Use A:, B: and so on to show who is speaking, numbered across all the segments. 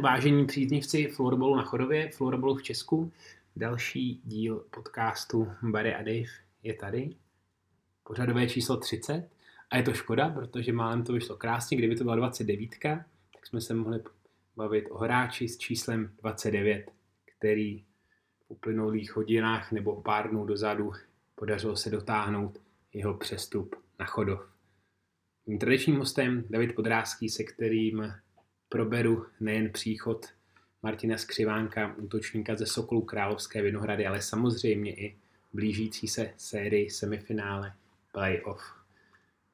A: vážení příznivci florbalu na Chodově, florbalu v Česku. Další díl podcastu Barry a Dave je tady. Pořadové číslo 30. A je to škoda, protože málem to vyšlo krásně. Kdyby to byla 29, tak jsme se mohli bavit o hráči s číslem 29, který v uplynulých hodinách nebo pár dnů dozadu podařilo se dotáhnout jeho přestup na Chodov. Mým tradičním hostem David Podrázký, se kterým proberu nejen příchod Martina Skřivánka, útočníka ze Sokolů Královské Vinohrady, ale samozřejmě i blížící se sérii semifinále playoff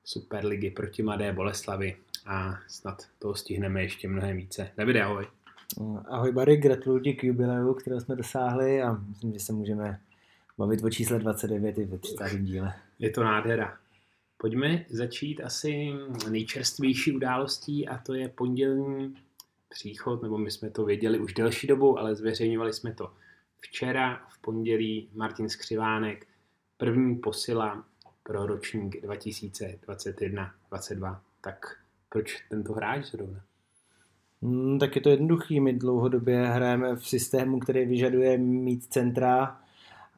A: Superligy proti Mladé Boleslavy a snad toho stihneme ještě mnohem více. Davide, ahoj.
B: Ahoj Barry, gratuluji ti k jubileu, které jsme dosáhli a myslím, že se můžeme bavit o čísle 29 i ve 30. díle.
A: Je to nádhera. Pojďme začít asi nejčerstvější událostí a to je pondělní příchod, nebo my jsme to věděli už delší dobu, ale zveřejňovali jsme to včera, v pondělí, Martin Skřivánek, první posila pro ročník 2021-22. Tak proč tento hráč zrovna?
B: Hmm, tak je to jednoduchý. My dlouhodobě hrajeme v systému, který vyžaduje mít centra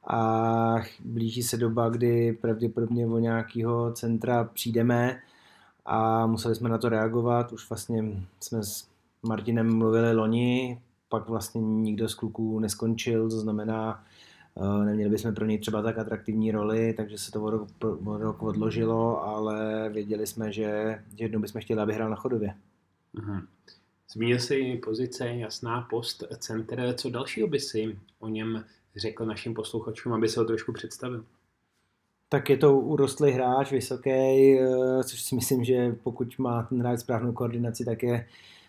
B: a blíží se doba, kdy pravděpodobně o nějakého centra přijdeme a museli jsme na to reagovat. Už vlastně jsme s Martinem mluvili loni, pak vlastně nikdo z kluků neskončil, to znamená, eh, neměli bychom pro něj třeba tak atraktivní roli, takže se to o rok, o rok odložilo, ale věděli jsme, že jednou bychom chtěli, aby hrál na chodově.
A: Mhm. Zmínil si pozice, jasná post, center. Co dalšího by si o něm řekl našim posluchačům, aby se ho trošku představil?
B: Tak je to urostlý hráč, vysoký, eh, což si myslím, že pokud má ten hráč správnou koordinaci, tak je,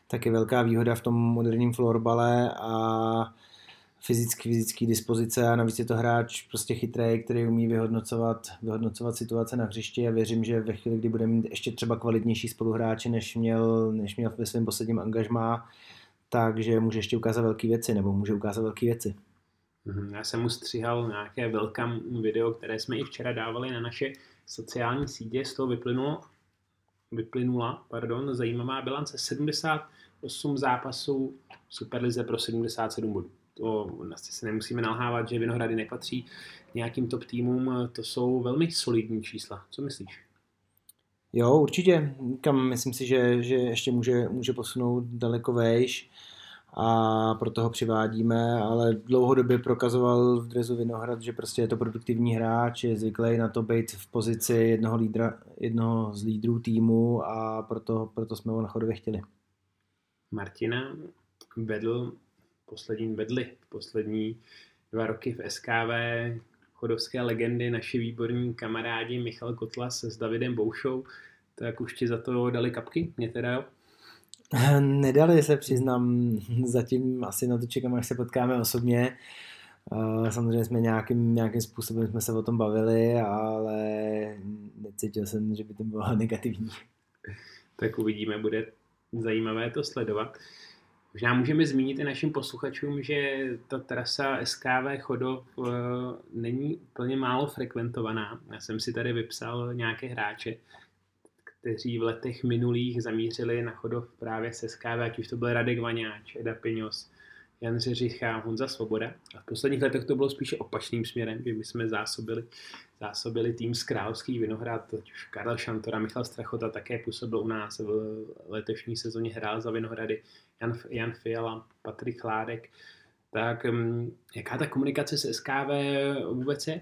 B: tak je velká výhoda v tom moderním florbale a fyzický, fyzický dispozice a navíc je to hráč prostě chytrý, který umí vyhodnocovat, vyhodnocovat situace na hřišti a věřím, že ve chvíli, kdy bude mít ještě třeba kvalitnější spoluhráče, než měl, než měl ve svém posledním angažmá, takže může ještě ukázat velké věci, nebo může ukázat velké věci.
A: Mhm, já jsem mu stříhal nějaké welcome video, které jsme i včera dávali na naše sociální sítě, z toho vyplynulo, vyplynula pardon, zajímavá bilance 78 zápasů Superlize pro 77 bodů. To asi se nemusíme nalhávat, že Vinohrady nepatří nějakým top týmům, to jsou velmi solidní čísla. Co myslíš?
B: Jo, určitě. Kam myslím si, že, že ještě může, může posunout daleko vejš a proto ho přivádíme, ale dlouhodobě prokazoval v Drezu Vinohrad, že prostě je to produktivní hráč, je zvyklý na to být v pozici jednoho, lídra, jednoho z lídrů týmu a proto, proto jsme ho na chodově chtěli.
A: Martina vedl, poslední vedli, poslední dva roky v SKV chodovské legendy, naši výborní kamarádi Michal Kotlas s Davidem Boušou, tak už ti za to dali kapky, mě teda jo.
B: Nedali se, přiznám, zatím asi na to čekám, až se potkáme osobně. Samozřejmě jsme nějakým, nějakým způsobem jsme se o tom bavili, ale necítil jsem, že by to bylo negativní.
A: Tak uvidíme, bude zajímavé to sledovat. Možná můžeme zmínit i našim posluchačům, že ta trasa SKV Chodov uh, není úplně málo frekventovaná. Já jsem si tady vypsal nějaké hráče, kteří v letech minulých zamířili na Chodov právě se SKV, ať už to byl Radek Vaňáč, Eda Piňos, Jan Řeřicha, Honza Svoboda. A v posledních letech to bylo spíše opačným směrem, že my jsme zásobili, zásobili tým z Královský Vinohrad, ať už Karel Šantora, Michal Strachota také působil u nás v letošní sezóně hrál za Vinohrady, Jan, Jan Fiala, Patrik Chládek. Tak mm, jaká ta komunikace s SKV vůbec je?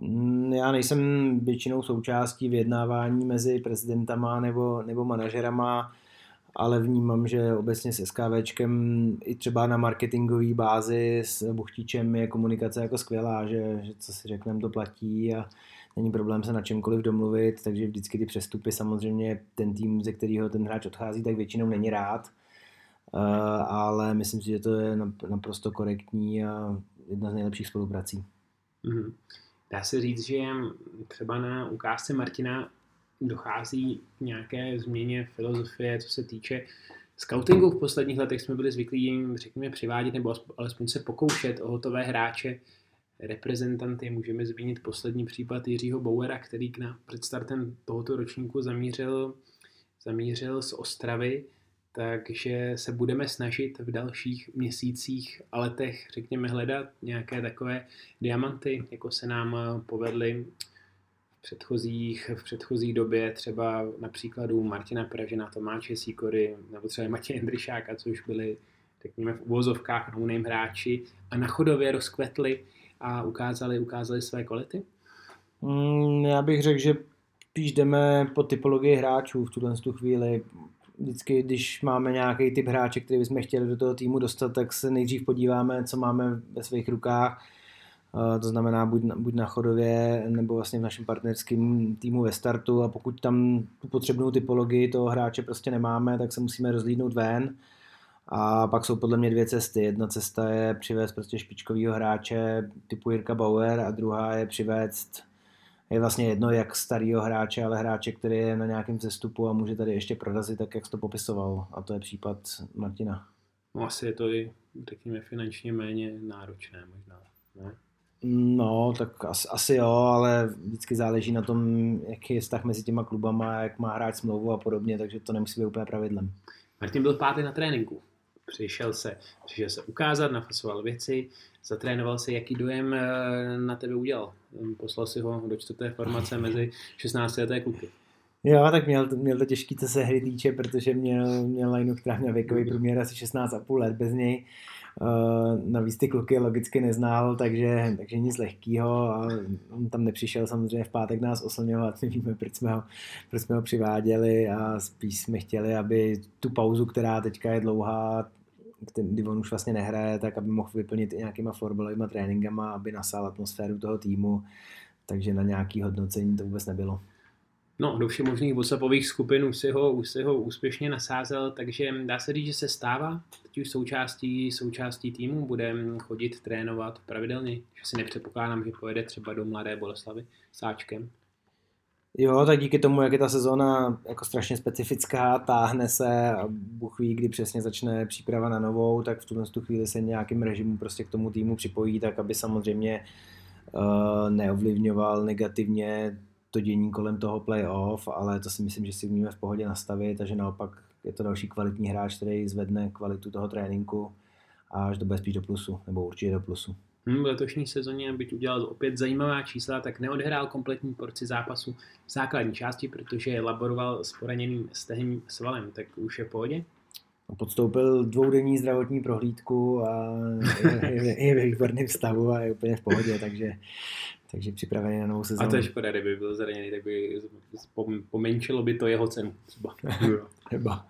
B: Mm, já nejsem většinou součástí vyjednávání mezi prezidentama nebo, nebo manažerama, ale vnímám, že obecně s SKVčkem i třeba na marketingové bázi s Buchtičem je komunikace jako skvělá, že, že co si řekneme, to platí a není problém se na čemkoliv domluvit, takže vždycky ty přestupy samozřejmě ten tým, ze kterého ten hráč odchází, tak většinou není rád, uh, ale myslím si, že to je naprosto korektní a jedna z nejlepších spoluprací.
A: Mm-hmm. Dá se říct, že třeba na ukázce Martina dochází k nějaké změně filozofie, co se týče scoutingu. V posledních letech jsme byli zvyklí jim, řekněme, přivádět nebo alespoň se pokoušet o hotové hráče, reprezentanty. Můžeme zmínit poslední případ Jiřího Bauera, který na před startem tohoto ročníku zamířil, zamířil z Ostravy. Takže se budeme snažit v dalších měsících a letech, řekněme, hledat nějaké takové diamanty, jako se nám povedly v předchozích, v předchozí době, třeba na příkladu Martina Pražina, Tomáče Sikory, nebo třeba Matěj Jindryšáka, což byli, řekněme, v uvozovkách no hráči a na chodově rozkvetli a ukázali, ukázali své kvality?
B: Mm, já bych řekl, že spíš jdeme po typologii hráčů v tuhle chvíli. Vždycky, když máme nějaký typ hráče, který bychom chtěli do toho týmu dostat, tak se nejdřív podíváme, co máme ve svých rukách. To znamená buď na, buď na chodově, nebo vlastně v našem partnerském týmu ve startu a pokud tam tu potřebnou typologii toho hráče prostě nemáme, tak se musíme rozlídnout ven. A pak jsou podle mě dvě cesty. Jedna cesta je přivést prostě špičkového hráče typu Jirka Bauer a druhá je přivést je vlastně jedno, jak starýho hráče, ale hráče, který je na nějakém cestupu a může tady ještě prorazit, tak jak jsi to popisoval. A to je případ Martina.
A: No asi je to i, řekněme, finančně méně náročné možná, ne?
B: No, tak asi, asi jo, ale vždycky záleží na tom, jaký je vztah mezi těma klubama, jak má hráč smlouvu a podobně, takže to nemusí být úplně pravidlem.
A: Martin byl pátý na tréninku. Přišel se, přišel se ukázat, nafasoval věci, zatrénoval se, jaký dojem eh, na tebe udělal. Poslal si ho do čtvrté formace mezi 16 leté kluky.
B: Jo, tak měl, měl to těžký, co se hry týče, protože měl, měl lineu, která měla věkový průměr asi 16,5 let bez něj. Uh, navíc ty kluky logicky neznal, takže, takže nic lehkého a on tam nepřišel samozřejmě v pátek nás oslňovat, my víme, proč jsme, ho, proč jsme ho přiváděli a spíš jsme chtěli, aby tu pauzu, která teďka je dlouhá, kdy on už vlastně nehraje, tak aby mohl vyplnit i nějakýma florbalovými tréninkama, aby nasál atmosféru toho týmu, takže na nějaký hodnocení to vůbec nebylo.
A: No, do všech možných WhatsAppových skupin už si, ho, už si ho úspěšně nasázel, takže dá se říct, že se stává teď už součástí, součástí týmu, bude chodit trénovat pravidelně, že si nepředpokládám, že pojede třeba do Mladé Boleslavy sáčkem.
B: Jo, tak díky tomu, jak je ta sezóna jako strašně specifická, táhne se a Bůh ví, kdy přesně začne příprava na novou, tak v tuhle chvíli se nějakým režimu prostě k tomu týmu připojí, tak aby samozřejmě uh, neovlivňoval negativně to dění kolem toho playoff, ale to si myslím, že si umíme v pohodě nastavit a že naopak je to další kvalitní hráč, který zvedne kvalitu toho tréninku a až to bude spíš do plusu, nebo určitě do plusu.
A: Hmm, v letošní sezóně, byť udělal opět zajímavá čísla, tak neodhrál kompletní porci zápasu v základní části, protože laboroval s poraněným stehenním svalem, tak už je v pohodě?
B: Podstoupil dvoudenní zdravotní prohlídku a je, je, je ve výborném stavu a je úplně v pohodě, takže, takže připravený na novou sezónu.
A: A to je škoda, kdyby byl zraněný, tak by pomenšilo by to jeho cenu. Třeba.
B: Třeba.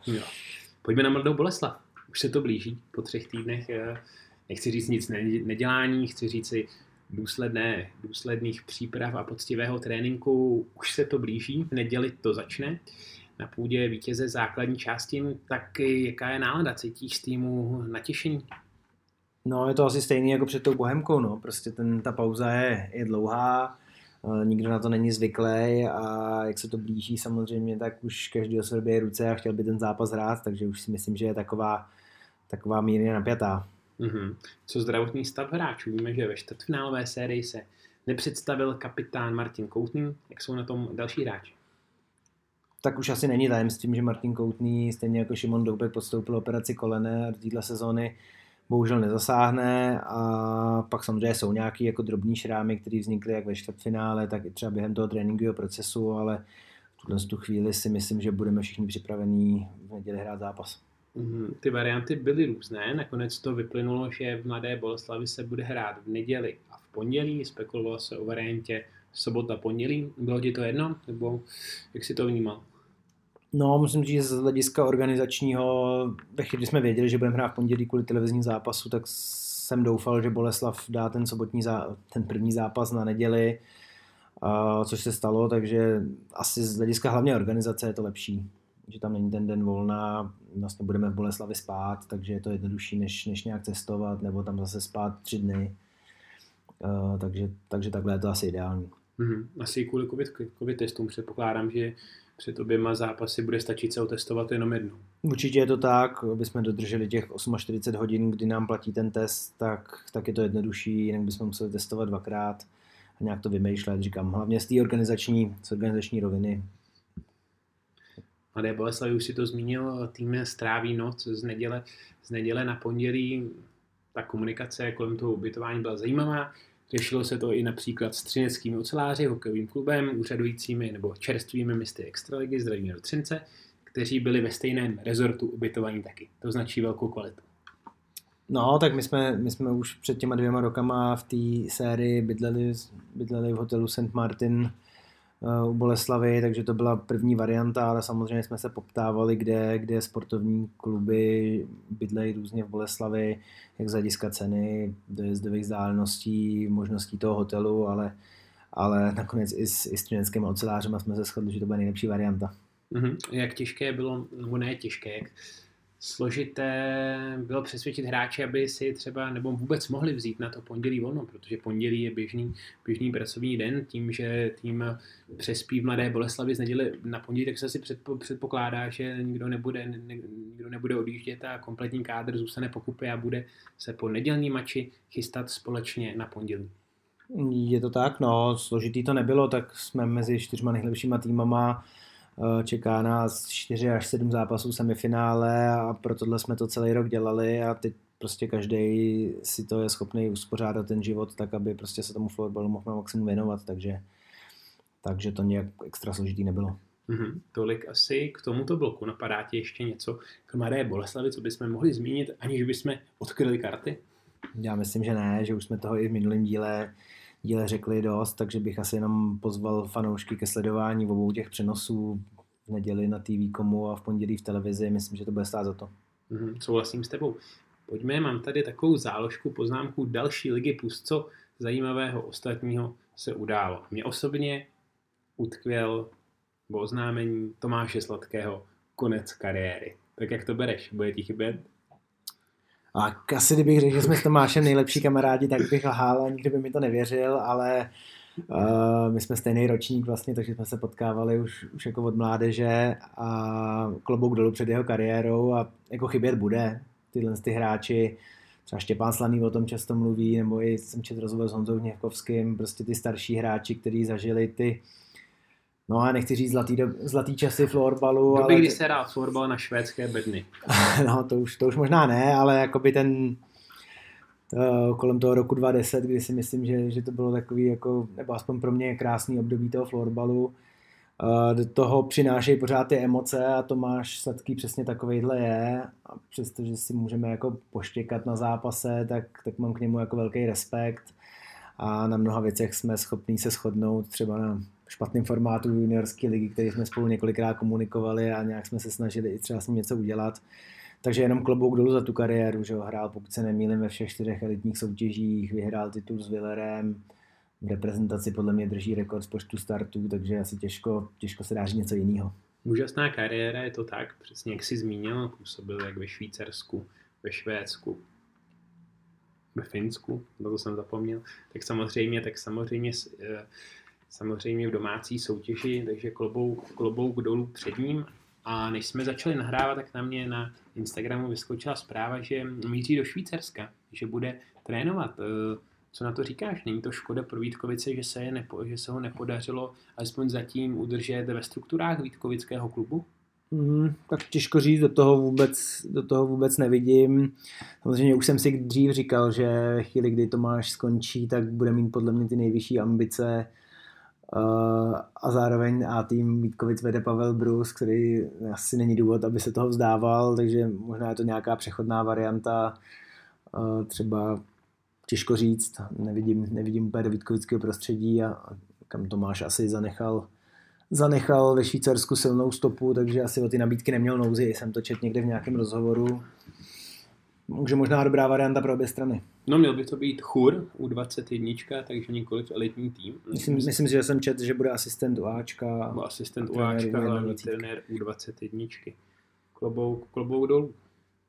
A: Pojďme na Mladou Boleslav. Už se to blíží po třech týdnech eh, nechci říct nic nedělání, chci říct si důsledné, důsledných příprav a poctivého tréninku. Už se to blíží, v neděli to začne na půdě vítěze základní části, tak jaká je nálada? Cítíš z týmu natěšení?
B: No, je to asi stejný jako před tou Bohemkou, no. Prostě ten, ta pauza je, je dlouhá, eh, nikdo na to není zvyklý a jak se to blíží samozřejmě, tak už každý o své ruce a chtěl by ten zápas hrát, takže už si myslím, že je taková, taková mírně napjatá.
A: Mm-hmm. Co zdravotní stav hráčů? Víme, že ve čtvrtfinálové sérii se nepředstavil kapitán Martin Koutný. Jak jsou na tom další hráči?
B: Tak už asi není tajemstvím, že Martin Koutný, stejně jako Šimon Doubek, podstoupil operaci kolene a do sezóny bohužel nezasáhne a pak samozřejmě jsou nějaké jako drobní šrámy, které vznikly jak ve čtvrtfinále, tak i třeba během toho tréninkového procesu, ale v tuhle tu chvíli si myslím, že budeme všichni připravení v neděli hrát zápas.
A: Mhm, ty varianty byly různé, nakonec to vyplynulo, že v Mladé Boleslavi se bude hrát v neděli a v pondělí, spekulovalo se o variantě sobota, pondělí. Bylo ti to jedno, nebo jak si to vnímal?
B: No, musím říct, že z hlediska organizačního, ve chvíli, jsme věděli, že budeme hrát v pondělí kvůli televizní zápasu, tak jsem doufal, že Boleslav dá ten sobotní zá, ten první zápas na neděli, což se stalo, takže asi z hlediska hlavně organizace je to lepší že tam není ten den volna, vlastně budeme v Boleslavi spát, takže je to jednodušší, než, než nějak cestovat, nebo tam zase spát tři dny. Uh, takže, takže takhle je to asi ideální.
A: Mm-hmm. Asi kvůli COVID, COVID testům předpokládám, že před oběma zápasy bude stačit se otestovat jenom jednou.
B: Určitě je to tak, aby jsme dodrželi těch 48 hodin, kdy nám platí ten test, tak, tak je to jednodušší, jinak bychom museli testovat dvakrát a nějak to vymýšlet, říkám, hlavně z té organizační, z organizační roviny
A: Mladé Boleslavy už si to zmínil, tým stráví noc z neděle, z neděle na pondělí. Ta komunikace kolem toho ubytování byla zajímavá. Řešilo se to i například s třineckými oceláři, hokejovým klubem, úřadujícími nebo čerstvými misty extraligy, zdravíme do Třince, kteří byli ve stejném rezortu ubytovaní taky. To značí velkou kvalitu.
B: No, tak my jsme, my jsme už před těma dvěma rokama v té sérii bydleli, bydleli v hotelu St. Martin u Boleslavy, takže to byla první varianta, ale samozřejmě jsme se poptávali, kde, kde sportovní kluby bydlejí různě v Boleslavi, jak z hlediska ceny, dojezdových vzdáleností, možností toho hotelu, ale, ale nakonec i s, i s ocelářem jsme se shodli, že to bude nejlepší varianta.
A: Mm-hmm. Jak těžké bylo, nebo ne těžké, jak složité bylo přesvědčit hráče, aby si třeba nebo vůbec mohli vzít na to pondělí volno, protože pondělí je běžný, běžný pracovní den, tím, že tým přespí v Mladé Boleslavi z neděle na pondělí, tak se asi předpo, předpokládá, že nikdo nebude, ne, nikdo nebude odjíždět a kompletní kádr zůstane pokupy a bude se po nedělní mači chystat společně na pondělí.
B: Je to tak, no, složitý to nebylo, tak jsme mezi čtyřma nejlepšíma týmama čeká nás 4 až 7 zápasů semifinále a pro tohle jsme to celý rok dělali a teď prostě každý si to je schopný uspořádat ten život tak, aby prostě se tomu florbalu mohl maximum věnovat, takže, takže to nějak extra složitý nebylo.
A: Mm-hmm. Tolik asi k tomuto bloku. Napadá ti ještě něco k Mladé Boleslavi, co bychom mohli zmínit, aniž bychom odkryli karty?
B: Já myslím, že ne, že už jsme toho i v minulém díle díle řekli dost, takže bych asi jenom pozval fanoušky ke sledování obou těch přenosů v neděli na TV komu a v pondělí v televizi. Myslím, že to bude stát za to.
A: Mm, souhlasím s tebou. Pojďme, mám tady takovou záložku, poznámku další ligy plus co zajímavého ostatního se událo. Mě osobně utkvěl v oznámení Tomáše Sladkého konec kariéry. Tak jak to bereš? Bude ti chybět?
B: A asi kdybych řekl, že jsme s Tomášem nejlepší kamarádi, tak bych lhal a nikdo by mi to nevěřil, ale uh, my jsme stejný ročník vlastně, takže jsme se potkávali už, už jako od mládeže a klobouk dolů před jeho kariérou a jako chybět bude. Tyhle ty hráči, třeba Štěpán Slaný o tom často mluví, nebo i jsem četl rozhovor s Honzou Hněvkovským, prostě ty starší hráči, kteří zažili ty No a nechci říct zlatý, do, zlatý časy florbalu.
A: Doby, ale... kdy se hrál florbal na švédské bedny.
B: no to už, to už možná ne, ale jakoby ten to, kolem toho roku 2010, kdy si myslím, že, že to bylo takový jako, nebo aspoň pro mě krásný období toho florbalu. Do toho přinášejí pořád ty emoce a Tomáš Sladký přesně takovejhle je. A přestože si můžeme jako poštěkat na zápase, tak, tak mám k němu jako velký respekt a na mnoha věcech jsme schopní se shodnout, třeba na špatném formátu juniorské ligy, který jsme spolu několikrát komunikovali a nějak jsme se snažili i třeba s ním něco udělat. Takže jenom klobouk dolů za tu kariéru, že ho hrál, pokud se nemýlím, ve všech čtyřech elitních soutěžích, vyhrál titul s Villerem, v reprezentaci podle mě drží rekord z počtu startů, takže asi těžko, těžko se dá říct něco jiného.
A: Úžasná kariéra, je to tak, přesně jak jsi zmínil, působil jak ve Švýcarsku, ve Švédsku, ve Finsku, na to jsem zapomněl, tak samozřejmě, tak samozřejmě eh, samozřejmě v domácí soutěži, takže klobouk, klobouk dolů před ním. A než jsme začali nahrávat, tak na mě na Instagramu vyskočila zpráva, že míří do Švýcarska, že bude trénovat. Eh, co na to říkáš? Není to škoda pro Vítkovice, že se, je nepo, že se ho nepodařilo alespoň zatím udržet ve strukturách Vítkovického klubu?
B: Mm, tak těžko říct, do toho, vůbec, do toho vůbec nevidím. Samozřejmě už jsem si dřív říkal, že chvíli, kdy Tomáš skončí, tak bude mít podle mě ty nejvyšší ambice a zároveň A tým Vítkovic vede Pavel Brus, který asi není důvod, aby se toho vzdával, takže možná je to nějaká přechodná varianta, třeba těžko říct, nevidím, nevidím úplně do Vítkovického prostředí a kam Tomáš asi zanechal zanechal ve Švýcarsku silnou stopu, takže asi o ty nabídky neměl nouzi. Jsem to čet někde v nějakém rozhovoru může možná dobrá varianta pro obě strany.
A: No měl by to být chur u 21, takže nikoliv elitní tým.
B: Myslím, myslím si, že jsem čet, že bude asistent u Ačka.
A: Nebo asistent u Ačka, hlavní trenér u 21. Klobouk, klobouk dolů.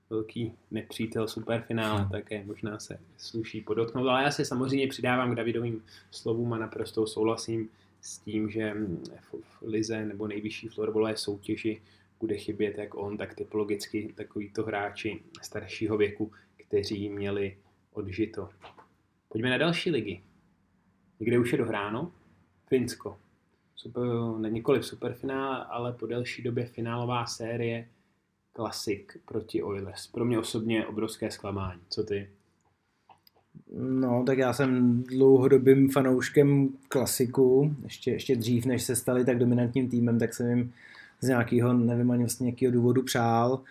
A: Velký nepřítel superfinále, také možná se sluší podotknout. Ale já se samozřejmě přidávám k Davidovým slovům a naprosto souhlasím s tím, že v Lize nebo nejvyšší florbalové soutěži bude chybět jak on, tak typologicky takovýto hráči staršího věku, kteří měli odžito. Pojďme na další ligy. Kde už je dohráno? Finsko. super, nikoliv superfinále, ale po delší době finálová série klasik proti Oilers. Pro mě osobně obrovské zklamání. Co ty?
B: No, tak já jsem dlouhodobým fanouškem klasiku. Ještě, ještě dřív, než se stali tak dominantním týmem, tak jsem jim z nějakého, nevím ani vlastně nějakého důvodu přál.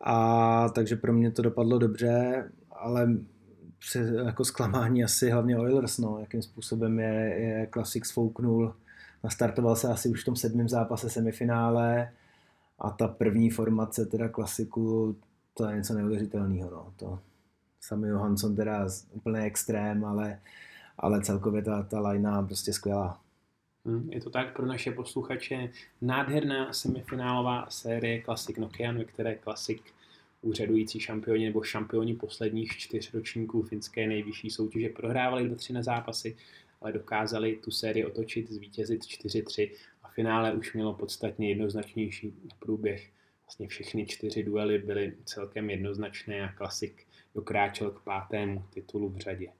B: A takže pro mě to dopadlo dobře, ale se, jako zklamání asi hlavně Oilers, no, jakým způsobem je, je klasik sfouknul. Nastartoval se asi už v tom sedmém zápase semifinále a ta první formace teda klasiku, to je něco neuvěřitelného. No. To, Sami Johansson teda úplně extrém, ale, ale celkově ta, ta lajna prostě skvělá.
A: Hmm, je to tak pro naše posluchače. Nádherná semifinálová série Klasik Nokian, ve které Klasik úřadující šampioni nebo šampioni posledních čtyř ročníků finské nejvyšší soutěže prohrávali do tři na zápasy, ale dokázali tu sérii otočit, zvítězit 4-3 a finále už mělo podstatně jednoznačnější průběh. Vlastně všechny čtyři duely byly celkem jednoznačné a klasik dokráčel k pátému titulu v řadě.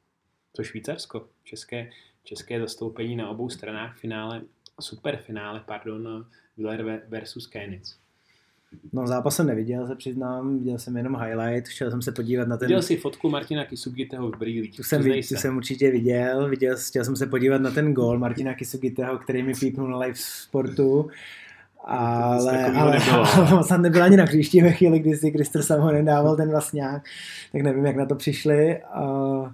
A: Co Švýcarsko, české, české zastoupení na obou stranách finále, superfinále, pardon, Willer versus Kenitz.
B: No zápas jsem neviděl, se přiznám, viděl jsem jenom highlight, chtěl jsem se podívat na ten...
A: Viděl jsi fotku Martina Kisugiteho v brýlích,
B: tu jsem, tu jsem určitě viděl, viděl, chtěl jsem se podívat na ten gol Martina Kisugiteho, který mi pípnul na live sportu, ale, ale, ale on nebyl ani na hřišti ve chvíli, kdy si Krister ho nedával ten vlastňák, tak nevím, jak na to přišli. Uh,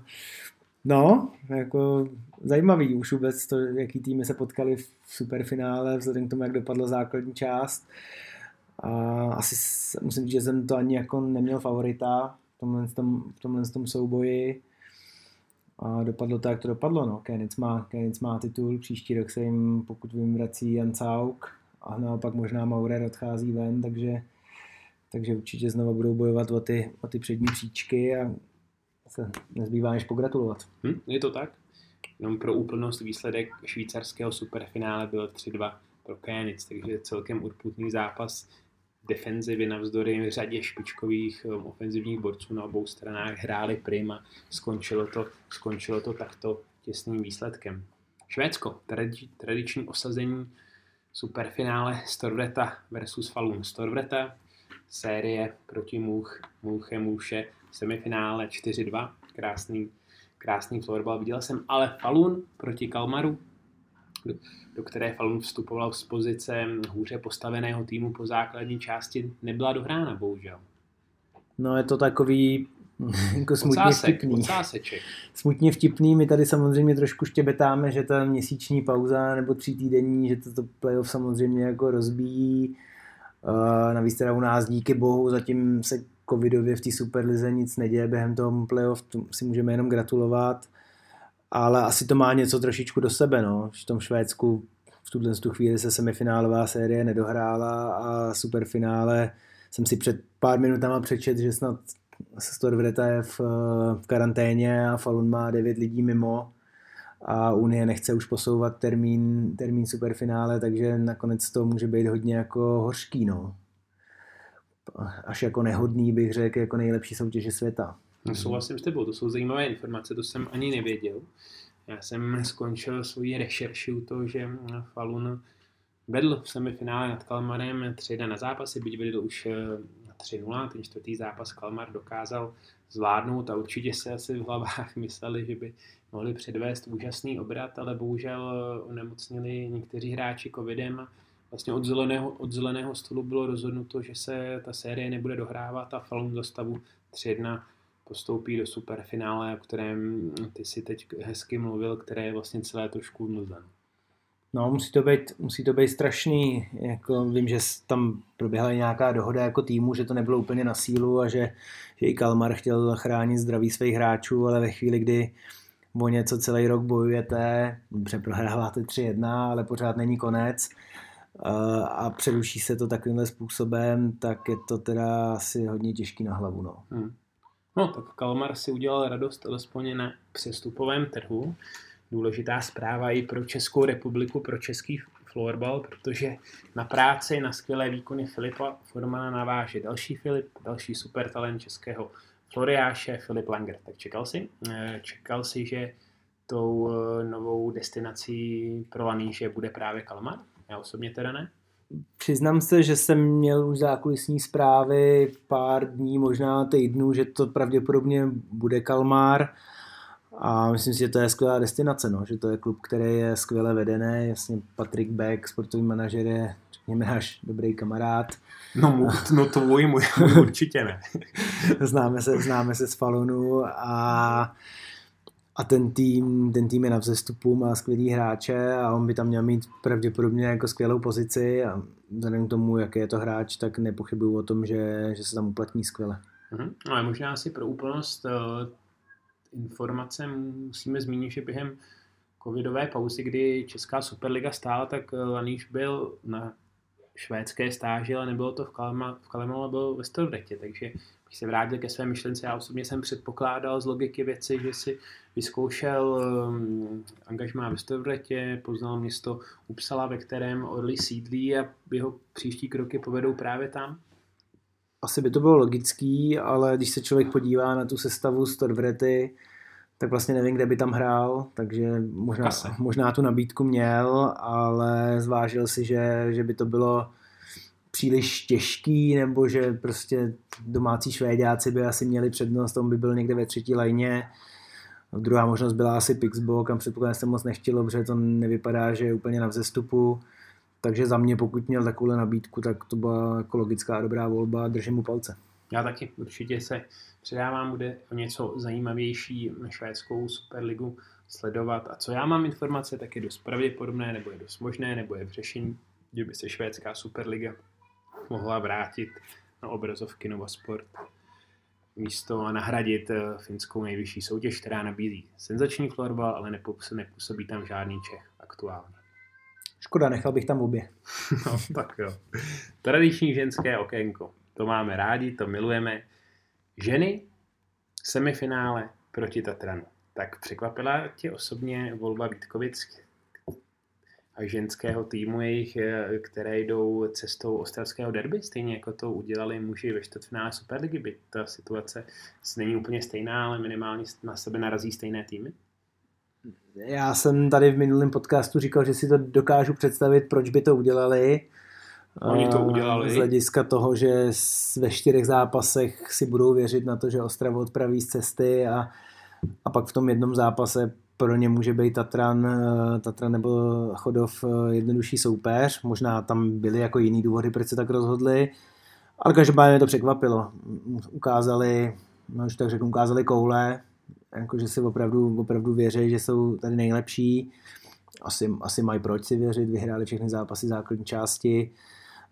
B: no, jako zajímavý už vůbec to, jaký týmy se potkali v superfinále, vzhledem k tomu, jak dopadla základní část. A asi musím říct, že jsem to ani jako neměl favorita v tomhle, tom, v tomhle tom souboji. A dopadlo to, jak to dopadlo. No. Kenitz, má, Kenitz má titul, příští rok se jim, pokud vím, vrací Jan Cauk a naopak možná Maurer odchází ven, takže, takže určitě znovu budou bojovat o ty, o ty přední příčky a se nezbývá než pogratulovat.
A: Hm, je to tak? Jenom pro úplnost výsledek švýcarského superfinále byl 3-2 pro Kénic, takže celkem urputný zápas defenzivy navzdory řadě špičkových um, ofenzivních borců na obou stranách hráli prima. Skončilo to, skončilo to takto těsným výsledkem. Švédsko, tradi, tradiční osazení superfinále Storvreta versus Falun Storvreta, série proti Much, Muche Muše, semifinále 4-2, krásný, krásný florbal. Viděl jsem ale Falun proti Kalmaru, do které Falun vstupoval z pozice hůře postaveného týmu po základní části, nebyla dohrána, bohužel.
B: No je to takový jako smutně
A: Ocásek,
B: vtipný.
A: Ocáseček.
B: Smutně vtipný, my tady samozřejmě trošku štěbetáme, že ta měsíční pauza nebo tří týdenní, že to, to playoff samozřejmě jako rozbíjí. Uh, navíc teda u nás díky bohu zatím se covidově v té Superlize nic neděje během toho playoff, to si můžeme jenom gratulovat ale asi to má něco trošičku do sebe, no. V tom Švédsku v tuhle tu chvíli se semifinálová série nedohrála a superfinále jsem si před pár minutama přečet, že snad Storvreta je v, v karanténě a Falun má devět lidí mimo a Unie nechce už posouvat termín, termín superfinále, takže nakonec to může být hodně jako hořký, no. Až jako nehodný bych řekl, jako nejlepší soutěže světa.
A: No, souhlasím s tebou, to jsou zajímavé informace, to jsem ani nevěděl. Já jsem skončil svoji rešerši u toho, že Falun vedl v semifinále nad Kalmarem 3 na zápasy, byť vedl už 3-0, ten čtvrtý zápas Kalmar dokázal zvládnout a určitě se asi v hlavách mysleli, že by mohli předvést úžasný obrat, ale bohužel onemocnili někteří hráči covidem. Vlastně od zeleného, od zeleného stolu bylo rozhodnuto, že se ta série nebude dohrávat a Falun za stavu 3-1 postoupí do superfinále, o kterém ty si teď hezky mluvil, které je vlastně celé trošku mluven.
B: No, musí to být, musí to být strašný. Jako vím, že tam proběhla nějaká dohoda jako týmu, že to nebylo úplně na sílu a že, že i Kalmar chtěl chránit zdraví svých hráčů, ale ve chvíli, kdy o něco celý rok bojujete, dobře prohráváte 3-1, ale pořád není konec a přeruší se to takovýmhle způsobem, tak je to teda asi hodně těžký na hlavu. No. Hmm.
A: No, tak Kalmar si udělal radost alespoň na přestupovém trhu. Důležitá zpráva i pro Českou republiku, pro český florbal, protože na práci, na skvělé výkony Filipa Formana naváže další Filip, další super talent českého Floriáše, Filip Langer. Tak čekal si? Eh, čekal si, že tou eh, novou destinací pro laníže bude právě Kalmar? Já osobně teda ne.
B: Přiznám se, že jsem měl už zákulisní zprávy pár dní, možná týdnů, že to pravděpodobně bude Kalmar. A myslím si, že to je skvělá destinace, no. že to je klub, který je skvěle vedený. Jasně Patrick Beck, sportovní manažer, je, řekněme, náš dobrý kamarád.
A: No, no to můj, můj, určitě ne.
B: známe, se, známe se z Falunu a a ten tým, ten tým je na vzestupu, má skvělý hráče a on by tam měl mít pravděpodobně jako skvělou pozici a vzhledem k tomu, jaký je to hráč, tak nepochybuju o tom, že, že se tam uplatní skvěle.
A: Mm-hmm. Ale možná asi pro úplnost uh, informace musíme zmínit, že během covidové pauzy, kdy Česká Superliga stála, tak eh, Laníš byl na švédské stáži, ale nebylo to v Kalema, v Kalemu, ale byl ve Stodretě, takže když se vrátil ke své myšlence, já osobně jsem předpokládal z logiky věci, že si vyzkoušel um, angažmá ve Stodretě, poznal město Upsala, ve kterém Orly sídlí a jeho příští kroky povedou právě tam.
B: Asi by to bylo logický, ale když se člověk podívá na tu sestavu Stodvrety, tak vlastně nevím, kde by tam hrál, takže možná, možná tu nabídku měl, ale zvážil si, že, že by to bylo příliš těžký, nebo že prostě domácí švédáci by asi měli přednost, on by byl někde ve třetí lajně. Druhá možnost byla asi Pixbo, kam předpokládám se moc nechtělo, protože to nevypadá, že je úplně na vzestupu. Takže za mě, pokud měl takovou nabídku, tak to byla jako logická a dobrá volba, držím mu palce.
A: Já taky, určitě se předávám, bude o něco zajímavější švédskou superligu sledovat. A co já mám informace, tak je dost pravděpodobné, nebo je dost možné, nebo je v řešení, že by se švédská superliga mohla vrátit na obrazovky Nova Sport místo a nahradit eh, finskou nejvyšší soutěž, která nabízí senzační florbal, ale nepůsobí tam žádný Čech aktuálně.
B: Škoda, nechal bych tam obě.
A: no, tak jo. Tradiční ženské okénko. To máme rádi, to milujeme. Ženy semifinále proti Tatranu. Tak překvapila tě osobně volba Vítkovic ženského týmu jejich, eh, které jdou cestou ostravského derby, stejně jako to udělali muži ve čtvrtfinále Superligy, byť ta situace není úplně stejná, ale minimálně na sebe narazí stejné týmy?
B: Já jsem tady v minulém podcastu říkal, že si to dokážu představit, proč by to udělali.
A: Oni to udělali.
B: Z hlediska toho, že ve čtyřech zápasech si budou věřit na to, že Ostrava odpraví z cesty a, a pak v tom jednom zápase pro ně může být Tatran, eh, Tatran nebo Chodov eh, jednodušší soupeř. Možná tam byly jako jiný důvody, proč se tak rozhodli. Ale každopádně mě to překvapilo. Ukázali, no už tak řeknu, ukázali koule, jako že si opravdu, opravdu věří, že jsou tady nejlepší. Asi, asi mají proč si věřit, vyhráli všechny zápasy základní části.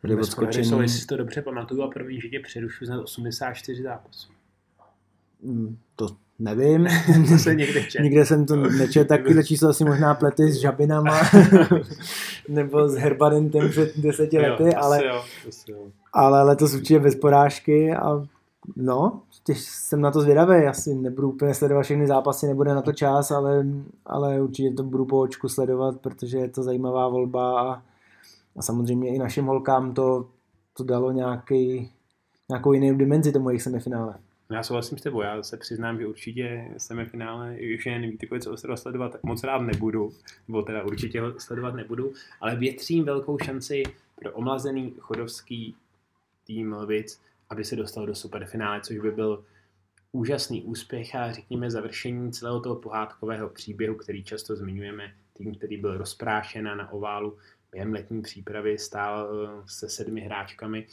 A: Byli odskočení. Jsou, jestli si to dobře pamatuju a první že tě přerušu za 84 zápasů.
B: Hmm, to Nevím.
A: to se někde čet.
B: Nikde jsem to nečet, takovýhle číslo asi možná plety s žabinama nebo s herbadentem před deseti lety, jo, ale, jo, jo. ale letos určitě bez porážky a no, těž jsem na to zvědavý, asi nebudu úplně sledovat všechny zápasy, nebude na to čas, ale, ale určitě to budu po očku sledovat, protože je to zajímavá volba a, a samozřejmě i našim holkám to, to dalo nějaký, nějakou jinou dimenzi tomu jejich semifinále.
A: Já souhlasím s tebou, já se přiznám, že určitě semifinále, nevíte, co Ostrava sledovat, tak moc rád nebudu, nebo teda určitě ho sledovat nebudu, ale větřím velkou šanci pro omlazený chodovský tým Lvic, aby se dostal do superfinále, což by byl úžasný úspěch a řekněme završení celého toho pohádkového příběhu, který často zmiňujeme, tým, který byl rozprášen na oválu během letní přípravy, stál eh, se sedmi hráčkami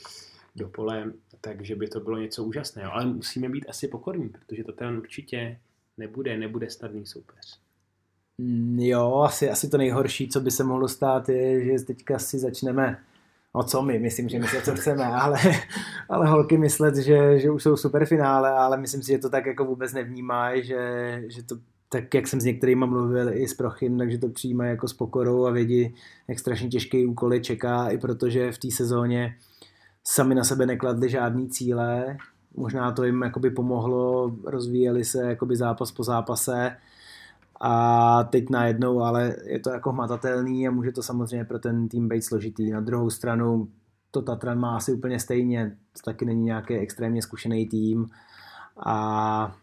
A: do pole, takže by to bylo něco úžasného. Ale musíme být asi pokorní, protože to ten určitě nebude, nebude snadný soupeř.
B: Mm, jo, asi, asi to nejhorší, co by se mohlo stát, je, že teďka si začneme No co my, myslím, že my se co chceme, ale, ale holky myslet, že, že už jsou superfinále, ale myslím si, že to tak jako vůbec nevnímají, že, že to tak, jak jsem s některými mluvil i s Prochym, takže to přijímají jako s pokorou a vědí, jak strašně těžký úkol čeká, i protože v té sezóně sami na sebe nekladli žádný cíle, možná to jim jakoby pomohlo, rozvíjeli se jakoby zápas po zápase a teď najednou, ale je to jako hmatatelný a může to samozřejmě pro ten tým být složitý. Na druhou stranu to Tatran má asi úplně stejně, to taky není nějaký extrémně zkušený tým a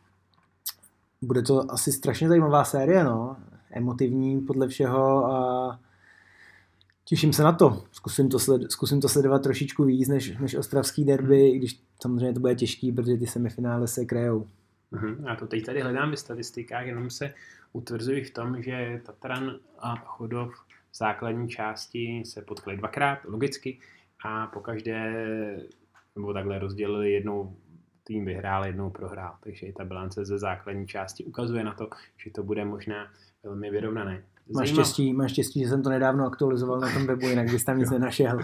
B: bude to asi strašně zajímavá série, no. emotivní podle všeho a těším se na to. Zkusím to, sled, zkusím to sledovat trošičku víc než, než ostravský derby, i když samozřejmě to bude těžký, protože ty semifinále se krajou.
A: Já to teď tady hledám ve statistikách, jenom se utvrzuji v tom, že Tatran a Chodov v základní části se potkali dvakrát, logicky, a po každé, nebo takhle rozdělili jednou tým vyhrál, jednou prohrál. Takže i ta bilance ze základní části ukazuje na to, že to bude možná velmi vyrovnané.
B: Máš štěstí, máš štěstí, že jsem to nedávno aktualizoval na tom webu, jinak bys tam nic nenašel.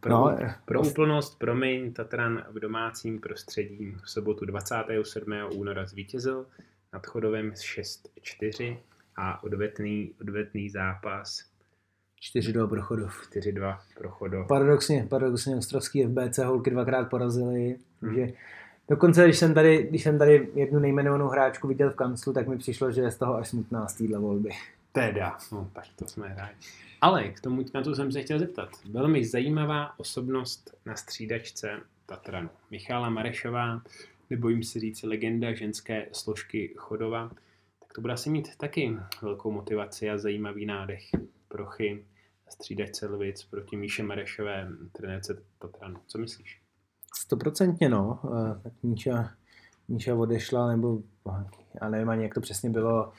A: Pro, no, pro úplnost, promiň, Tatran v domácím prostředí v sobotu 27. února zvítězil nad Chodovem 6-4 a odvetný, odvetný zápas
B: 4-2 pro Chodov.
A: 4-2 pro Chodov.
B: Paradoxně, paradoxně ostrovský FBC holky dvakrát porazili, hmm. že Dokonce, když jsem, tady, když jsem tady jednu nejmenovanou hráčku viděl v kanclu, tak mi přišlo, že je z toho až smutná z téhle volby.
A: Teda, no tak to jsme hráli. Ale k tomu, na to jsem se chtěl zeptat. Velmi zajímavá osobnost na střídačce Tatranu. Michála Marešová, nebo jim si říct legenda ženské složky Chodova, tak to bude asi mít taky velkou motivaci a zajímavý nádech. Prochy, střídačce Lvic proti Míše Marešové, trenérce Tatranu. Co myslíš?
B: Stoprocentně, no. Eh, tak Míša, Míša odešla, nebo já nevím ani, jak to přesně bylo,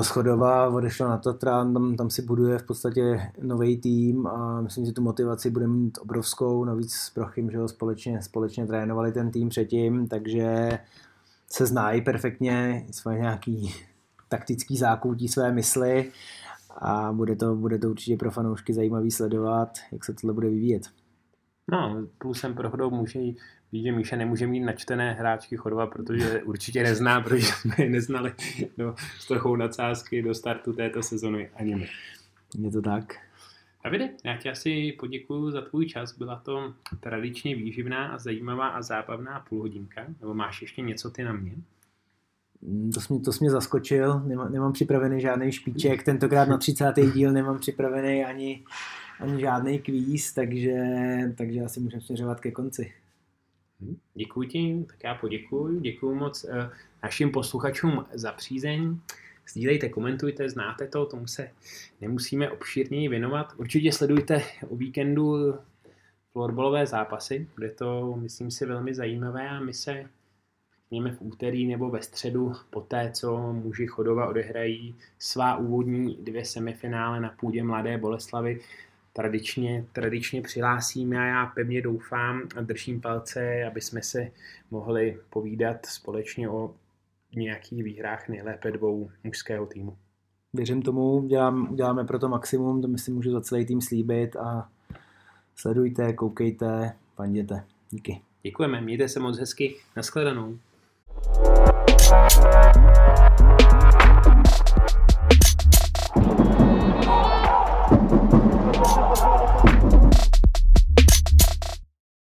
B: schodová, odešla na Tatran, tam, tam si buduje v podstatě nový tým a myslím, že tu motivaci bude mít obrovskou, navíc s Prochym, že ho společně, společně trénovali ten tým předtím, takže se znají perfektně, svoje nějaký taktický zákoutí své mysli a bude to, bude to určitě pro fanoušky zajímavý sledovat, jak se tohle bude vyvíjet.
A: No, plusem pro může ví, že Míša nemůže mít načtené hráčky Chodova, protože určitě nezná, protože jsme je neznali do, s trochou nadsázky do startu této sezony ani my.
B: Je to tak.
A: Davide, já ti asi poděkuji za tvůj čas. Byla to tradičně výživná a zajímavá a zábavná půlhodinka. Nebo máš ještě něco ty na mě?
B: Mm, to jsi, mě, to jsi mě zaskočil, nemám, nemám připravený žádný špiček, tentokrát na 30. díl nemám připravený ani, ani žádný kvíz, takže, takže asi můžeme směřovat ke konci.
A: Hm, děkuji ti, tak já poděkuji, děkuji moc eh, našim posluchačům za přízeň. Sdílejte, komentujte, znáte to, tomu se nemusíme obšírněji věnovat. Určitě sledujte o víkendu florbalové zápasy, bude to, myslím si, velmi zajímavé a my se řekněme v úterý nebo ve středu, poté co muži Chodova odehrají svá úvodní dvě semifinále na půdě Mladé Boleslavy, tradičně, tradičně přihlásíme a já pevně doufám a držím palce, aby jsme se mohli povídat společně o nějakých výhrách nejlépe dvou mužského týmu.
B: Věřím tomu, dělám, děláme pro to maximum, to myslím můžu za celý tým slíbit a sledujte, koukejte, panděte. Díky.
A: Děkujeme, mějte se moc hezky, nashledanou.